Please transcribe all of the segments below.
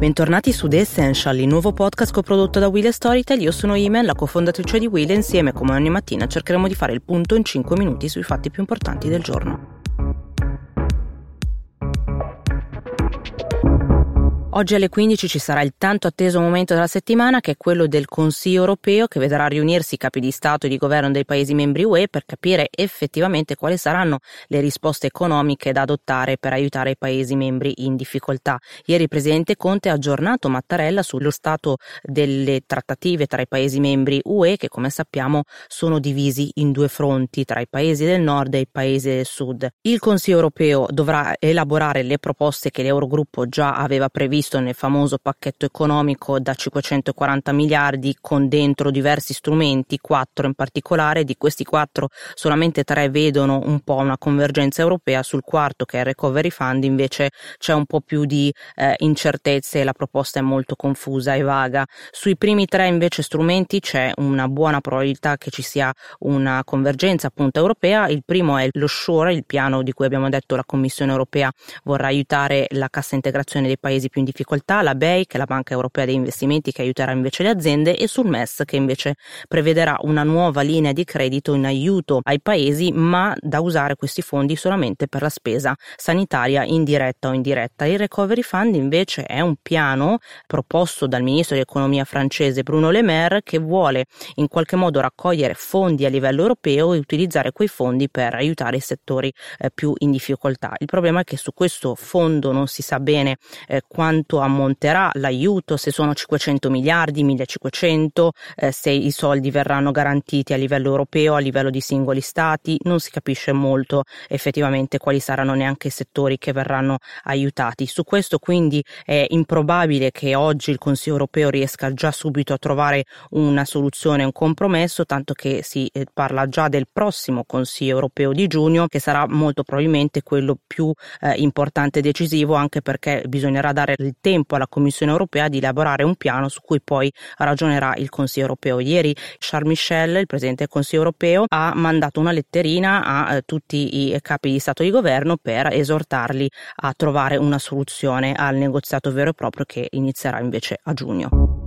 Bentornati su The Essential, il nuovo podcast coprodotto da Will Storytel. Io sono Imen, la cofondatrice di Will e insieme, come ogni mattina, cercheremo di fare il punto in 5 minuti sui fatti più importanti del giorno. Oggi alle 15 ci sarà il tanto atteso momento della settimana che è quello del Consiglio europeo che vedrà riunirsi i capi di Stato e di governo dei Paesi membri UE per capire effettivamente quali saranno le risposte economiche da adottare per aiutare i Paesi membri in difficoltà. Ieri il Presidente Conte ha aggiornato Mattarella sullo stato delle trattative tra i Paesi membri UE che come sappiamo sono divisi in due fronti tra i Paesi del nord e i Paesi del sud. Il Consiglio europeo dovrà elaborare le proposte che l'Eurogruppo già aveva previsto previsto nel famoso pacchetto economico da 540 miliardi con dentro diversi strumenti, quattro in particolare, di questi quattro solamente tre vedono un po' una convergenza europea, sul quarto che è il Recovery Fund invece c'è un po' più di eh, incertezze e la proposta è molto confusa e vaga. Sui primi tre invece strumenti c'è una buona probabilità che ci sia una convergenza appunto europea, il primo è lo SURE, il piano di cui abbiamo detto la Commissione europea vorrà aiutare la cassa integrazione dei paesi più in difficoltà, la BEI, che è la Banca Europea degli Investimenti, che aiuterà invece le aziende, e sul MES, che invece prevederà una nuova linea di credito in aiuto ai paesi, ma da usare questi fondi solamente per la spesa sanitaria indiretta o indiretta. Il Recovery Fund invece è un piano proposto dal ministro di economia francese Bruno Le Maire che vuole in qualche modo raccogliere fondi a livello europeo e utilizzare quei fondi per aiutare i settori eh, più in difficoltà. Il problema è che su questo fondo non si sa bene eh, quanto quanto ammonterà l'aiuto, se sono 500 miliardi, 1500, eh, se i soldi verranno garantiti a livello europeo, a livello di singoli stati, non si capisce molto effettivamente quali saranno neanche i settori che verranno aiutati. Su questo quindi è improbabile che oggi il Consiglio europeo riesca già subito a trovare una soluzione, un compromesso, tanto che si eh, parla già del prossimo Consiglio europeo di giugno, che sarà molto probabilmente quello più eh, importante e decisivo, anche perché bisognerà dare il tempo alla Commissione europea di elaborare un piano su cui poi ragionerà il Consiglio europeo. Ieri Charles Michel, il Presidente del Consiglio europeo, ha mandato una letterina a eh, tutti i capi di Stato e di Governo per esortarli a trovare una soluzione al negoziato vero e proprio che inizierà invece a giugno.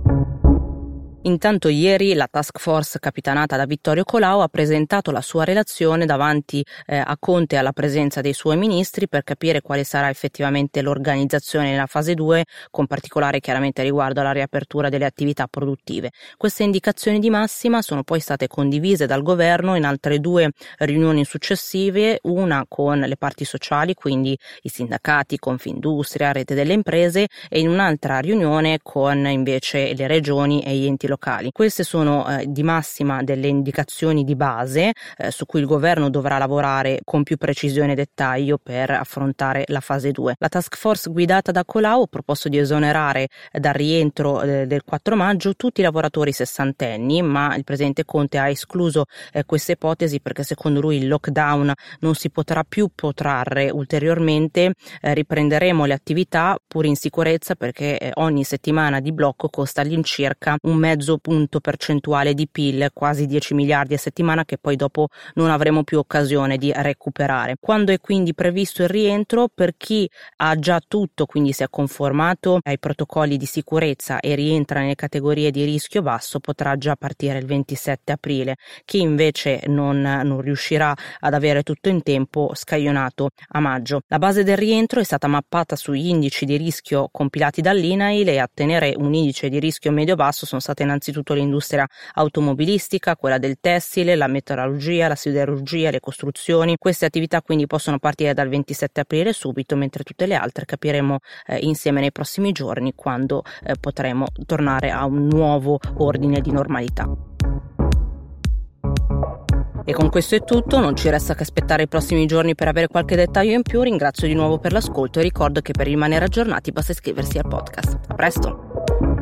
Intanto ieri la task force capitanata da Vittorio Colau ha presentato la sua relazione davanti eh, a Conte alla presenza dei suoi ministri per capire quale sarà effettivamente l'organizzazione nella fase 2, con particolare chiaramente riguardo alla riapertura delle attività produttive. Queste indicazioni di massima sono poi state condivise dal governo in altre due riunioni successive, una con le parti sociali, quindi i sindacati, Confindustria, Rete delle imprese e in un'altra riunione con invece le regioni e gli enti locali locali. Queste sono eh, di massima delle indicazioni di base eh, su cui il governo dovrà lavorare con più precisione e dettaglio per affrontare la fase 2. La task force guidata da Colau ha proposto di esonerare eh, dal rientro eh, del 4 maggio tutti i lavoratori sessantenni, ma il presidente Conte ha escluso eh, questa ipotesi perché secondo lui il lockdown non si potrà più protrarre ulteriormente, riprenderemo le attività pur in sicurezza perché ogni settimana di blocco costa all'incirca un mezzo mezzo punto percentuale di PIL, quasi 10 miliardi a settimana che poi dopo non avremo più occasione di recuperare. Quando è quindi previsto il rientro, per chi ha già tutto, quindi si è conformato ai protocolli di sicurezza e rientra nelle categorie di rischio basso, potrà già partire il 27 aprile. Chi invece non, non riuscirà ad avere tutto in tempo, scaglionato a maggio. La base del rientro è stata mappata sugli indici di rischio compilati dall'INAIL e a tenere un indice di rischio medio-basso sono state innanzitutto l'industria automobilistica, quella del tessile, la metalurgia, la siderurgia, le costruzioni. Queste attività quindi possono partire dal 27 aprile subito, mentre tutte le altre capiremo eh, insieme nei prossimi giorni quando eh, potremo tornare a un nuovo ordine di normalità. E con questo è tutto, non ci resta che aspettare i prossimi giorni per avere qualche dettaglio in più. Ringrazio di nuovo per l'ascolto e ricordo che per rimanere aggiornati basta iscriversi al podcast. A presto!